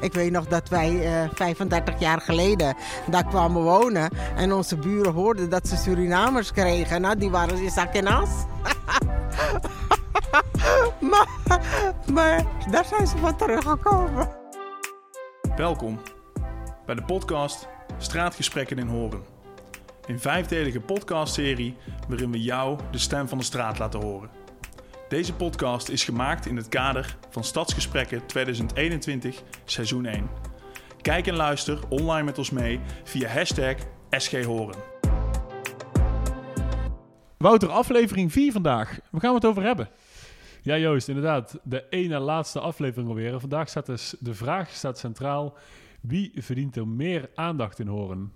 Ik weet nog dat wij eh 35 jaar geleden daar kwamen wonen. En onze buren hoorden dat ze Surinamers kregen. Nou, die waren in zak en as. maar, maar daar zijn ze van teruggekomen. Welkom bij de podcast Straatgesprekken in Horen. Een vijfdelige podcastserie waarin we jou de stem van de straat laten horen. Deze podcast is gemaakt in het kader van Stadsgesprekken 2021 seizoen 1. Kijk en luister online met ons mee via hashtag SGHoren. Wouter, aflevering 4 vandaag. Waar gaan we het over hebben? Ja, Joost, inderdaad. De ene laatste aflevering alweer. Vandaag staat dus de vraag staat centraal: wie verdient er meer aandacht in horen?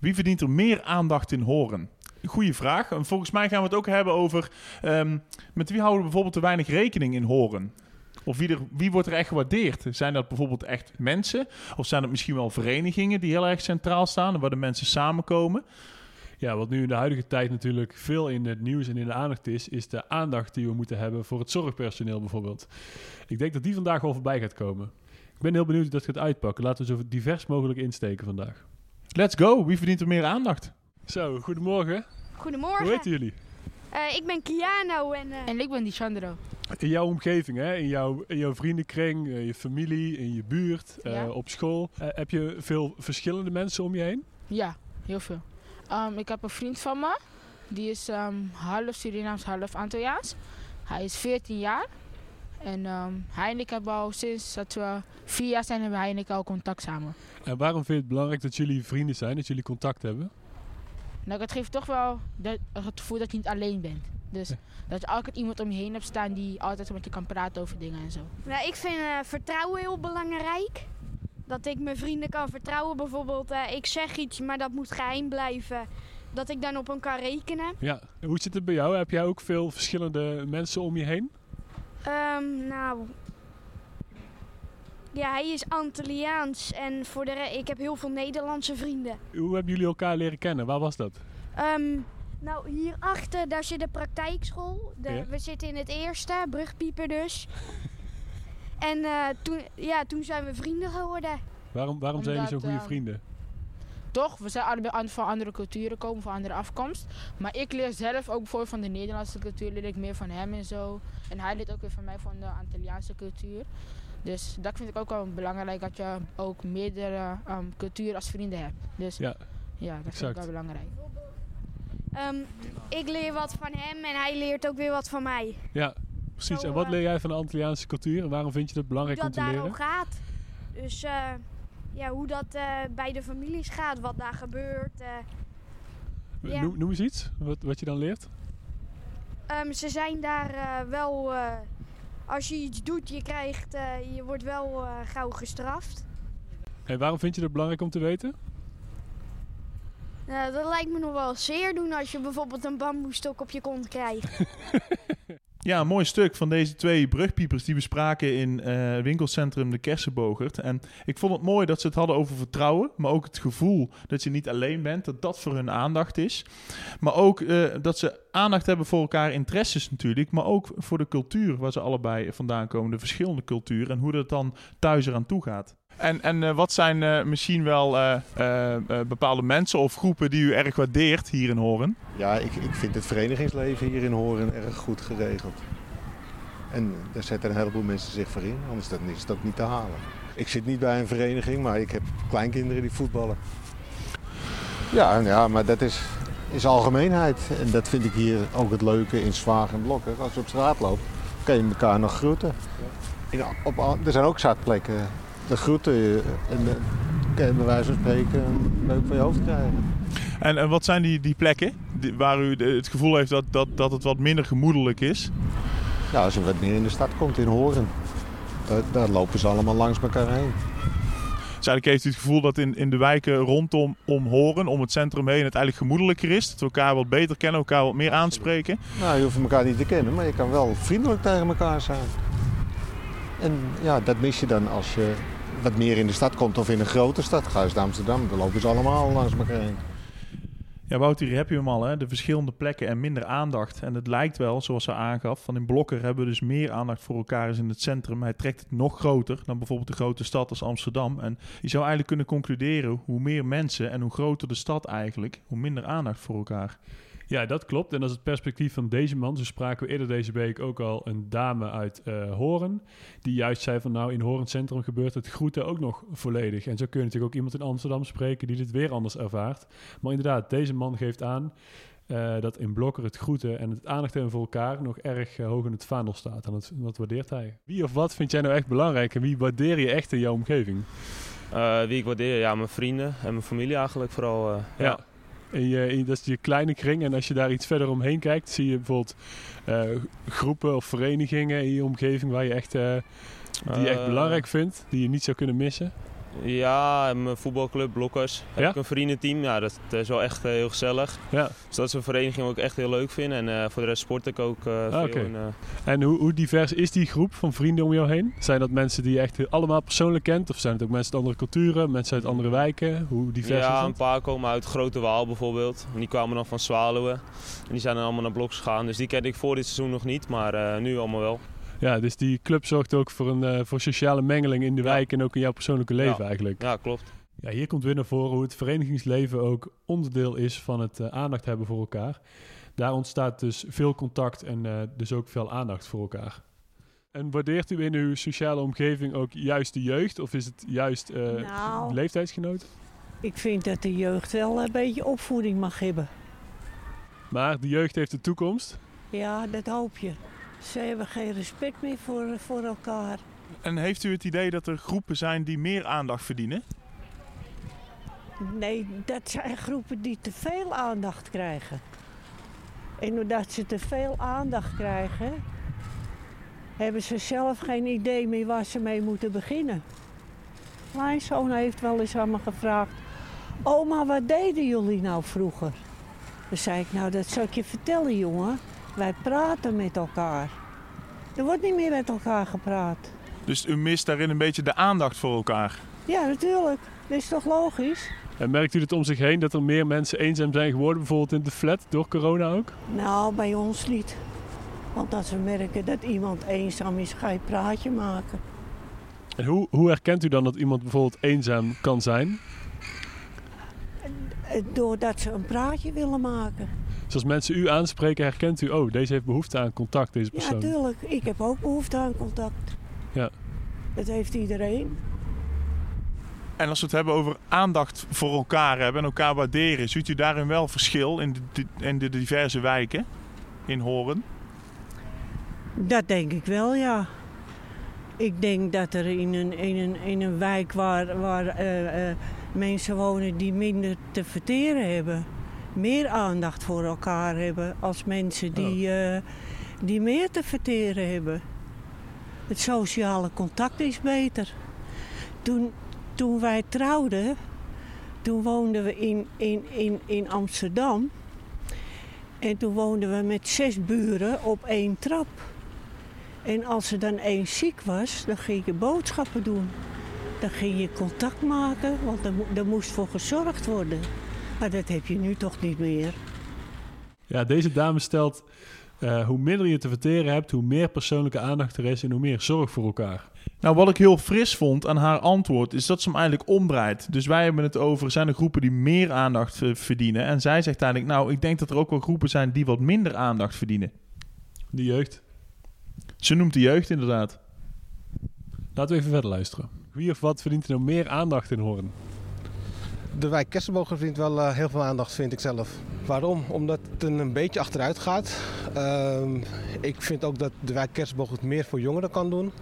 Wie verdient er meer aandacht in Horen? Goeie vraag. En volgens mij gaan we het ook hebben over ehm, met wie houden we bijvoorbeeld te weinig rekening in Horen? Of wie, er, wie wordt er echt gewaardeerd? Zijn dat bijvoorbeeld echt mensen? Of zijn het misschien wel verenigingen die heel erg centraal staan en waar de mensen samenkomen? Ja, wat nu in de huidige tijd natuurlijk veel in het nieuws en in de aandacht is, is de aandacht die we moeten hebben voor het zorgpersoneel bijvoorbeeld. Ik denk dat die vandaag wel voorbij gaat komen. Ik ben heel benieuwd hoe dat gaat uitpakken. Laten we zo divers mogelijk insteken vandaag. Let's go. Wie verdient er meer aandacht? Zo, goedemorgen. Goedemorgen. Hoe heten jullie? Eh, ik ben Kiano en eh, En ik ben die Sandro. In jouw omgeving, hè? In, jouw, in jouw vriendenkring, eh, je familie, in je buurt, eh, Ja. op school. Heb je veel verschillende mensen om je heen? Ja, heel veel. Ehm, ik heb een vriend van me. Die is ehm, half Surinaams, half Antilliaans. Hij is 14 jaar. En ehm, hij en ik hebben al sinds dat we vier jaar zijn, hebben hij en ik al contact samen. En waarom vind je het belangrijk dat jullie vrienden zijn, dat jullie contact hebben? Nou, het geeft toch wel de- het gevoel dat je niet alleen bent. Dus Ja. dat je altijd iemand om je heen hebt staan die altijd met je kan praten over dingen en zo. nou, ik vind eh, vertrouwen heel belangrijk. Dat ik mijn vrienden kan vertrouwen. Bijvoorbeeld, eh, ik zeg iets, maar dat moet geheim blijven. Dat ik dan op hem kan rekenen. Ja. En hoe zit het bij jou? Heb jij ook veel verschillende mensen om je heen? Ehm, nou, ja, hij is Antilliaans en voor de re- ik heb heel veel Nederlandse vrienden. Hoe hebben jullie elkaar leren kennen? Waar was dat? Ehm, nou, hierachter, daar zit de praktijkschool. De, Ja. We zitten in het eerste, brugpieper dus. en eh, toen, ja, toen zijn we vrienden geworden. Waarom, waarom zijn jullie zo goede ehm, vrienden? Toch, we zijn allebei an- van andere culturen komen, van andere afkomst. Maar ik leer zelf ook bijvoorbeeld van de Nederlandse cultuur, leer ik meer van hem en zo. En hij leert ook weer van mij van de Antilliaanse cultuur. Dus dat vind ik ook wel belangrijk, dat je ook meerdere ehm, culturen als vrienden hebt. Dus Ja, ja, dat vind ik wel belangrijk. Ehm, ik leer wat van hem en hij leert ook weer wat van mij. ja, precies. Zo, En wat eh, leer jij van de Antilliaanse cultuur en waarom vind je dat Hoe belangrijk om dat te daar leren? al gaat. Dus eh, ja, hoe dat eh, bij de families gaat, wat daar gebeurt. eh. ja. Noem, noem eens iets, wat, wat je dan leert. Ehm, ze zijn daar eh, wel, eh, als je iets doet, je, krijgt, eh, je wordt wel eh, gauw gestraft. En waarom vind je dat belangrijk om te weten? Nou, dat lijkt me nog wel zeer doen als je bijvoorbeeld een bamboestok op je kont krijgt. Ja, een mooi stuk van deze twee brugpiepers die we spraken in eh, winkelcentrum De Kersenbogert. En ik vond het mooi dat ze het hadden over vertrouwen, maar ook het gevoel dat je niet alleen bent, dat dat voor hun aandacht is. Maar ook eh, dat ze aandacht hebben voor elkaar interesses natuurlijk, maar ook voor de cultuur waar ze allebei vandaan komen, de verschillende culturen en hoe dat dan thuis eraan toe gaat. En, en eh, wat zijn eh, misschien wel eh, bepaalde mensen of groepen die u erg waardeert hier in Horen? Ja, ik, ik vind het verenigingsleven hier in Horen erg goed geregeld. En daar zetten een heleboel mensen zich voor in, anders dan is ook niet te halen. Ik zit niet bij een vereniging, maar ik heb kleinkinderen die voetballen. Ja, ja maar dat is, is algemeenheid. En dat vind ik hier ook het leuke in Zwaag en Blokker. Als je op straat loopt, kan je elkaar nog groeten. In, op, er zijn ook zatplekken. De groeten je en eh, kan je bij wijze van spreken leuk voor je hoofd krijgen. En, en wat zijn die, die plekken die- waar u de- het gevoel heeft dat, dat, dat het wat minder gemoedelijk is? Ja, als je wat meer in de stad komt, in Horen, daar, daar lopen ze allemaal langs elkaar heen. Dus eigenlijk heeft u het gevoel dat in, in de wijken rondom om Horen, om het centrum heen, het eigenlijk gemoedelijker is. Dat we elkaar wat beter kennen, elkaar wat meer aanspreken. Nou, je hoeft elkaar niet te kennen, maar je kan wel vriendelijk tegen elkaar zijn. En ja, dat mis je dan als je wat meer in de stad komt of in een grote stad. Ga eens naar Amsterdam, dan lopen ze allemaal langs elkaar heen. Ja, Wouter, hier heb je hem al, hè? de verschillende plekken en minder aandacht. En het lijkt wel, zoals ze aangaf, van in Blokker hebben we dus meer aandacht voor elkaar als in het centrum. Hij trekt het nog groter dan bijvoorbeeld de grote stad als Amsterdam. En je zou eigenlijk kunnen concluderen, hoe meer mensen en hoe groter de stad eigenlijk, hoe minder aandacht voor elkaar. Ja, dat klopt. En dat is het perspectief van deze man. Zo spraken we eerder deze week ook al een dame uit uh, Horen. Die juist zei van nou, in Horen Centrum gebeurt het groeten ook nog volledig. En zo kun je natuurlijk ook iemand in Amsterdam spreken die dit weer anders ervaart. Maar inderdaad, deze man geeft aan uh, dat in Blokker het groeten en het aandacht hebben voor elkaar nog erg uh, hoog in het vaandel staat. En dat, dat waardeert hij. Wie of wat vind jij nou echt belangrijk en wie waardeer je echt in jouw omgeving? wie ik waardeer? Ja, mijn vrienden en mijn familie eigenlijk vooral. ja. ja. Je, dat is je kleine kring. En als je daar iets verder omheen kijkt, zie je bijvoorbeeld uh, groepen of verenigingen in je omgeving waar je echt, uh, die je echt belangrijk vindt, die je niet zou kunnen missen. Ja, mijn voetbalclub Blokkers. Heb ja? ik een vriendenteam. Ja, dat, is wel echt uh, heel gezellig. Ja. Dus dat is een vereniging wat ik echt heel leuk vind. En uh, voor de rest sport ik ook uh, ah, veel. En, en hoe, hoe, divers is die groep van vrienden om jou heen? Zijn dat mensen die je echt allemaal persoonlijk kent? Of zijn het ook mensen uit andere culturen, mensen uit andere wijken? Hoe divers ja, is een paar komen uit Grote Waal bijvoorbeeld. En die kwamen dan van Zwaluwen. En die zijn dan allemaal naar Bloks gegaan. Dus die kende ik voor dit seizoen nog niet, maar nu allemaal wel. Ja, dus die club zorgt ook voor een uh, voor sociale mengeling in de wijk en ook in jouw persoonlijke leven ja. eigenlijk. Ja, klopt. Ja, hier komt weer naar voren hoe het verenigingsleven ook onderdeel is van het uh, aandacht hebben voor elkaar. Daar ontstaat dus veel contact en uh, dus ook veel aandacht voor elkaar. En waardeert u in uw sociale omgeving ook juist de jeugd of is het juist nou, leeftijdsgenoten? Ik vind dat de jeugd wel een beetje opvoeding mag hebben. Maar de jeugd heeft de toekomst? Ja, dat hoop je. Ze hebben geen respect meer voor, voor elkaar. En heeft u het idee dat er groepen zijn die meer aandacht verdienen? Nee, dat zijn groepen die te veel aandacht krijgen. En doordat ze te veel aandacht krijgen, hebben ze zelf geen idee meer waar ze mee moeten beginnen. Mijn zoon heeft wel eens aan me gevraagd: Oma, wat deden jullie nou vroeger? Dan zei ik: Nou, dat zal ik je vertellen, jongen. Wij praten met elkaar. Er wordt niet meer met elkaar gepraat. Dus u mist daarin een beetje de aandacht voor elkaar? Ja, natuurlijk. Dat is toch logisch? En merkt u het om zich heen dat er meer mensen eenzaam zijn geworden, bijvoorbeeld in de flat, door corona ook? Nou, bij ons niet. Want als we merken dat iemand eenzaam is, ga je praatje maken. En hoe, hoe herkent u dan dat iemand bijvoorbeeld eenzaam kan zijn? Doordat ze een praatje willen maken. Dus als mensen u aanspreken, herkent u, oh, deze heeft behoefte aan contact, deze persoon. Ja, tuurlijk. Ik heb ook behoefte aan contact. Ja. Dat heeft iedereen. En als we het hebben over aandacht voor elkaar hebben en elkaar waarderen, ziet u daarin wel verschil in de, in de diverse wijken in Horen? Dat denk ik wel, ja. Ik denk dat er in een, in een, in een wijk waar, waar uh, uh, mensen wonen die minder te verteren hebben, meer aandacht voor elkaar hebben als mensen die, uh, die meer te verteren hebben. Het sociale contact is beter. Toen, toen wij trouwden, toen woonden we in, in, in, in Amsterdam. En toen woonden we met zes buren op één trap. En als er dan één ziek was, dan ging je boodschappen doen. Dan ging je contact maken, want er, er moest voor gezorgd worden. Maar dat heb je nu toch niet meer. Ja, deze dame stelt... Uh, hoe minder je te verteren hebt, hoe meer persoonlijke aandacht er is en hoe meer zorg voor elkaar. Nou, wat ik heel fris vond aan haar antwoord, is dat ze hem eigenlijk omdraait. Dus wij hebben het over, zijn er groepen die meer aandacht uh, verdienen? En zij zegt eigenlijk, nou, ik denk dat er ook wel groepen zijn die wat minder aandacht verdienen. De jeugd. Ze noemt de jeugd inderdaad. Laten we even verder luisteren. Wie of wat verdient er nou meer aandacht in Hoorn? De wijk Kersenbogen verdient wel uh, heel veel aandacht, vind ik zelf. Waarom? Omdat het een beetje achteruit gaat. Uh, ik vind ook dat de wijk Kersenbogen het meer voor jongeren kan doen.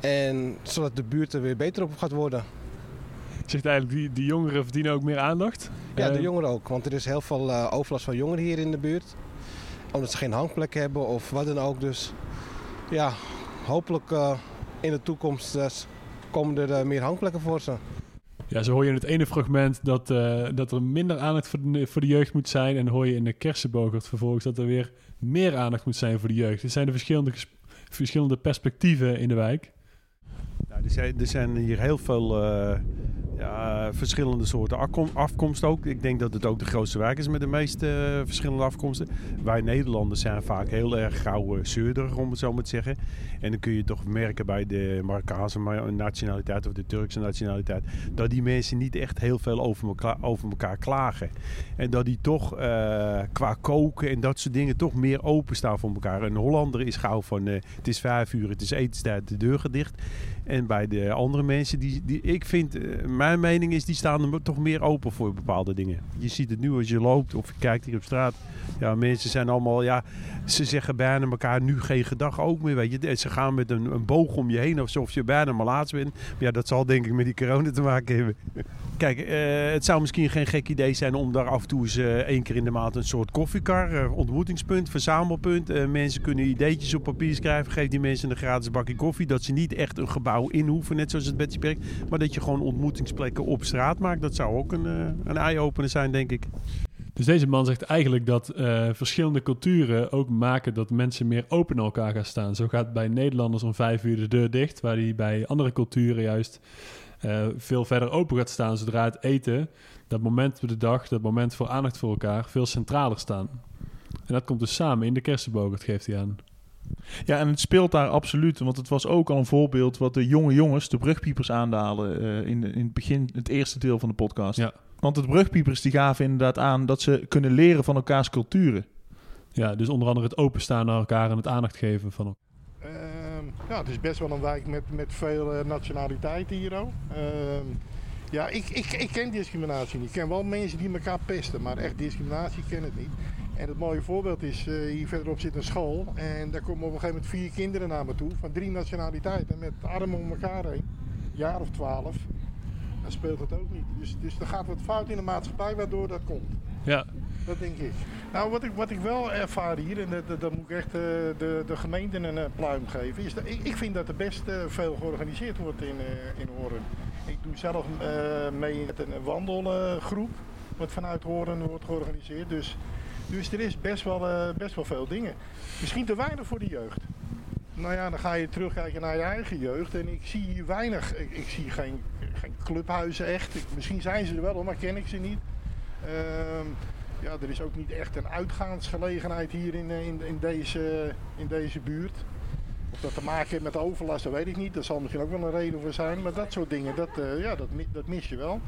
En zodat de buurt er weer beter op gaat worden. Zegt eigenlijk, die, die jongeren verdienen ook meer aandacht? Ja, de eh, jongeren ook. Want er is heel veel uh, overlast van jongeren hier in de buurt. Omdat ze geen hangplek hebben of wat dan ook. Dus ja, hopelijk in de toekomst komen er meer hangplekken voor ze. Ja, zo hoor je in het ene fragment dat, uh, dat er minder aandacht voor de, voor de jeugd moet zijn. En hoor je in de kersenbogert vervolgens dat er weer meer aandacht moet zijn voor de jeugd. Er zijn de verschillende, verschillende perspectieven in de wijk. Nou, er, zijn, er zijn hier heel veel uh, Ja, verschillende soorten afkomst ook. Ik denk dat het ook de grootste wijk is met de meeste verschillende afkomsten. Wij Nederlanders zijn vaak heel erg gauw uh, om het zo maar te zeggen. En dan kun je toch merken bij de Marokkaanse nationaliteit of de Turkse nationaliteit... dat die mensen niet echt heel veel over elkaar, over elkaar klagen. En dat die toch qua koken en dat soort dingen toch meer openstaan voor elkaar. Een Hollander is gauw van het is vijf uur, het is etenstijd, de deur gedicht. En bij de andere mensen, die, die ik vind, uh, mijn mening is, die staan er toch meer open voor bepaalde dingen. Je ziet het nu als je loopt of je kijkt hier op straat. Ja, mensen zijn allemaal, ja, ze zeggen bijna elkaar nu geen gedag ook meer, weet je. Ze gaan met een, een boog om je heen alsof je bijna malaats bent. Maar ja, dat zal denk ik met die corona te maken hebben. Kijk, uh, het zou misschien geen gek idee zijn om daar af en toe eens uh, één keer in de maand een soort koffiekar, ontmoetingspunt, verzamelpunt. mensen kunnen ideetjes op papier schrijven. Geef die mensen een gratis bakje koffie. Dat ze niet echt een gebouw in hoeven, net zoals het Betsy Perk. Maar dat je gewoon ontmoetingsplekken op straat maakt. Dat zou ook een, een eye-opener zijn, denk ik. Dus deze man zegt eigenlijk dat verschillende culturen ook maken dat mensen meer open naar elkaar gaan staan. Zo gaat bij Nederlanders om vijf uur de deur dicht, waar die bij andere culturen juist uh, veel verder open gaat staan zodra het eten, dat moment op de dag, dat moment voor aandacht voor elkaar, veel centraler staan. En dat komt dus samen in de kersenboog, geeft hij aan. Ja, en het speelt daar absoluut. Want het was ook al een voorbeeld wat de jonge jongens, de brugpiepers, aandalen uh, in, in het begin, het eerste deel van de podcast. Ja. Want de brugpiepers die gaven inderdaad aan dat ze kunnen leren van elkaars culturen. Ja, dus onder andere het openstaan naar elkaar en het aandacht geven van elkaar. Uh, ja, het is best wel een wijk met, met veel uh, nationaliteiten hier. Ehm, ja, ik, ik, ik ken discriminatie niet. Ik ken wel mensen die elkaar pesten, maar echt discriminatie ken ik niet. En het mooie voorbeeld is, uh, hier verderop zit een school. En daar komen op een gegeven moment vier kinderen naar me toe. Van drie nationaliteiten. Met armen om elkaar heen. Jaar of twaalf. Dan speelt het ook niet. Dus, dus er gaat wat fout in de maatschappij waardoor dat komt. Ja. Dat denk ik. Nou, wat ik, wat ik wel ervaar hier, en dat, moet ik echt uh, de, de gemeente een uh, pluim geven, is dat ik, ik vind dat er best veel georganiseerd wordt in, in Horen. Ik doe zelf mee met een wandelgroep, wat vanuit Horen wordt georganiseerd. Dus dus er is best wel, best wel veel dingen. Misschien te weinig voor de jeugd. Nou ja, dan ga je terugkijken naar je eigen jeugd. En ik zie hier weinig. Ik, ik zie geen, geen clubhuizen echt. Misschien zijn ze er wel, maar ken ik ze niet. Uh, ja, er is ook niet echt een uitgaansgelegenheid hier in, eh, in, in, deze, in deze buurt. Of dat te maken heeft met overlast, dat weet ik niet. Dat zal misschien ook wel een reden voor zijn. Maar dat soort dingen, dat, uh, ja, dat, dat mis je wel.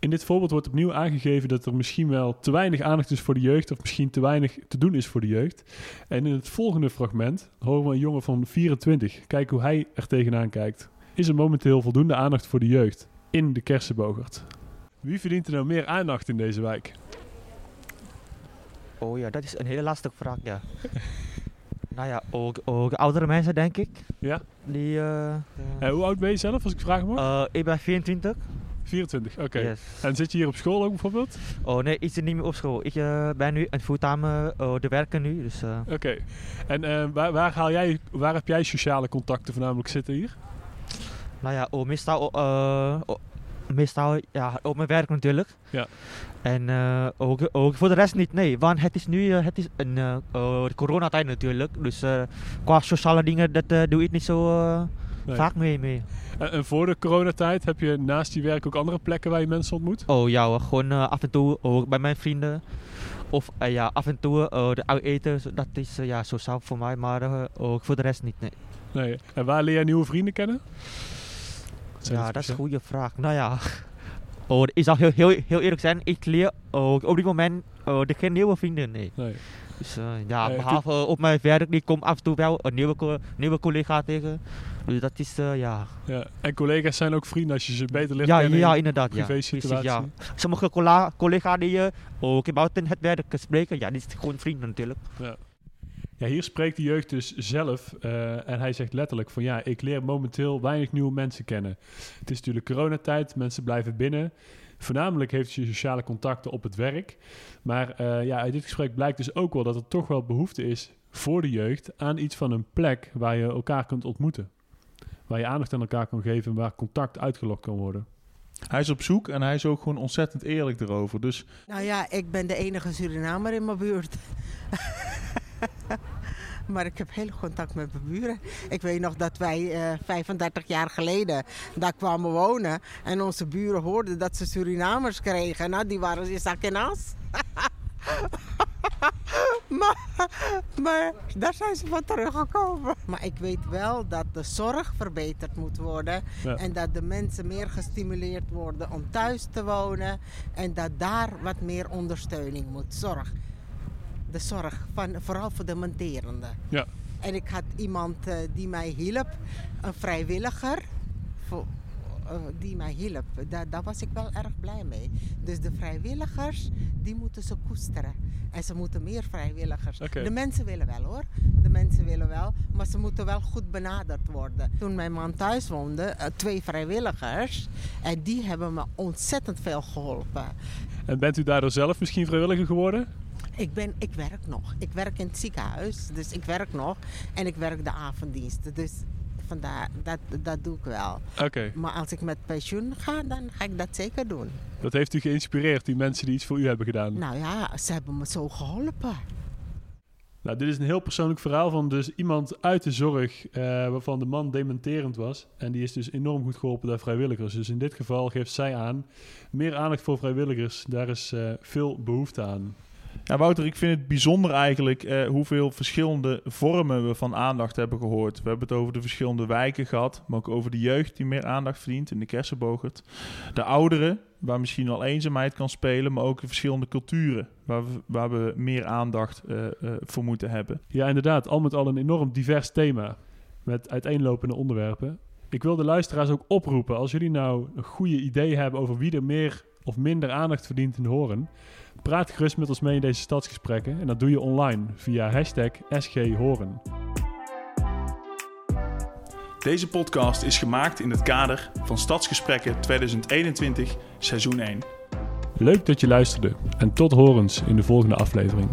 In dit voorbeeld wordt opnieuw aangegeven dat er misschien wel te weinig aandacht is voor de jeugd, of misschien te weinig te doen is voor de jeugd. En in het volgende fragment horen we een jongen van 24. Kijk hoe hij er tegenaan kijkt. Is er momenteel voldoende aandacht voor de jeugd in de Kersenbogert? Wie verdient er nou meer aandacht in deze wijk? Oh ja, dat is een hele lastige vraag, ja. nou ja, ook, ook, oudere mensen, denk ik. Ja? Die, uh, uh, hoe oud ben je zelf, als ik vragen mag? Uh, ik ben 24. 24, oké. En zit je hier op school ook bijvoorbeeld? Oh nee, ik zit niet meer op school. Ik uh, ben nu een fulltime uh, de werken nu. Dus, uh. Oké. En waar, waar, haal jij, waar heb jij sociale contacten voornamelijk zitten hier? Nou ja, oh, meestal, meestal ja, op mijn werk natuurlijk. Ja. En ook, ook voor de rest niet, nee. Want het is nu het is een coronatijd natuurlijk. Dus qua sociale dingen, dat doe ik niet zo nee. vaak mee. mee. En, en, voor de coronatijd heb je naast die werk ook andere plekken waar je mensen ontmoet? Oh ja, hoor. gewoon uh, af en toe ook bij mijn vrienden. Of uh, ja, af en toe uh, de uit eten, dat is uh, ja, sociaal voor mij, maar ook voor de rest niet. Nee. nee. En waar leer jij nieuwe vrienden kennen? Ja, dat is een goede vraag. Nou ja, oh, ik zal heel, heel, heel eerlijk zijn, ik leer oh, op dit moment oh, geen nieuwe vrienden. Nee. nee. Dus ja, behalve op mijn werk, ik kom af en toe wel een nieuwe, nieuwe collega tegen. Dus dat is, uh, ja. ja. En collega's zijn ook vrienden als je ze beter leert ja, kennen Ja, inderdaad. Ja. Precies, ja. Sommige collega's die je ook buiten het werk spreken, ja, die is gewoon vrienden natuurlijk. Ja. Ja, hier spreekt de jeugd dus zelf uh, en hij zegt letterlijk van ja, ik leer momenteel weinig nieuwe mensen kennen. Het is natuurlijk coronatijd, mensen blijven binnen. Voornamelijk heeft je sociale contacten op het werk. Maar uh, ja, uit dit gesprek blijkt dus ook wel dat er toch wel behoefte is voor de jeugd aan iets van een plek waar je elkaar kunt ontmoeten. Waar je aandacht aan elkaar kan geven en waar contact uitgelokt kan worden. Hij is op zoek en hij is ook gewoon ontzettend eerlijk erover. Dus... Nou ja, ik ben de enige Surinamer in mijn buurt. Maar ik heb heel contact met mijn buren. Ik weet nog dat wij 35 jaar geleden daar kwamen wonen. En onze buren hoorden dat ze Surinamers kregen. Nou, die waren in zak en as. maar, maar daar zijn ze van teruggekomen. Maar ik weet wel dat de zorg verbeterd moet worden. En dat de mensen meer gestimuleerd worden om thuis te wonen. En dat daar wat meer ondersteuning moet. Zorg. De zorg, van, vooral voor de monterenden. Ja. En ik had iemand uh, die mij hielp, een vrijwilliger. Voor, uh, die mij hielp. Daar, daar was ik wel erg blij mee. Dus de vrijwilligers, die moeten ze koesteren. En ze moeten meer vrijwilligers. Okay. De mensen willen wel hoor. De mensen willen wel. Maar ze moeten wel goed benaderd worden. Toen mijn man thuis woonde, uh, twee vrijwilligers. En die hebben me ontzettend veel geholpen. En bent u daardoor zelf misschien vrijwilliger geworden? Ik, ben, ik werk nog. Ik werk in het ziekenhuis, dus ik werk nog. En ik werk de avonddiensten. Dus vandaar, dat, dat doe ik wel. Oké. Maar als ik met pensioen ga, dan ga ik dat zeker doen. Dat heeft u geïnspireerd, die mensen die iets voor u hebben gedaan? Nou ja, ze hebben me zo geholpen. Nou, dit is een heel persoonlijk verhaal van dus iemand uit de zorg uh, waarvan de man dementerend was. En die is dus enorm goed geholpen door vrijwilligers. Dus in dit geval geeft zij aan, meer aandacht voor vrijwilligers, daar is uh, veel behoefte aan. Ja, Wouter, ik vind het bijzonder eigenlijk eh, hoeveel verschillende vormen we van aandacht hebben gehoord. We hebben het over de verschillende wijken gehad, maar ook over de jeugd die meer aandacht verdient in de kersenbogert. De ouderen, waar misschien al eenzaamheid kan spelen, maar ook de verschillende culturen waar we, waar we meer aandacht uh, uh, voor moeten hebben. Ja, inderdaad. Al met al een enorm divers thema met uiteenlopende onderwerpen. Ik wil de luisteraars ook oproepen, als jullie nou een goede idee hebben over wie er meer of minder aandacht verdient in horen, praat gerust met ons mee in deze stadsgesprekken en dat doe je online via hashtag SGHoren. Deze podcast is gemaakt in het kader van Stadsgesprekken 2021, seizoen 1. Leuk dat je luisterde en tot horens in de volgende aflevering.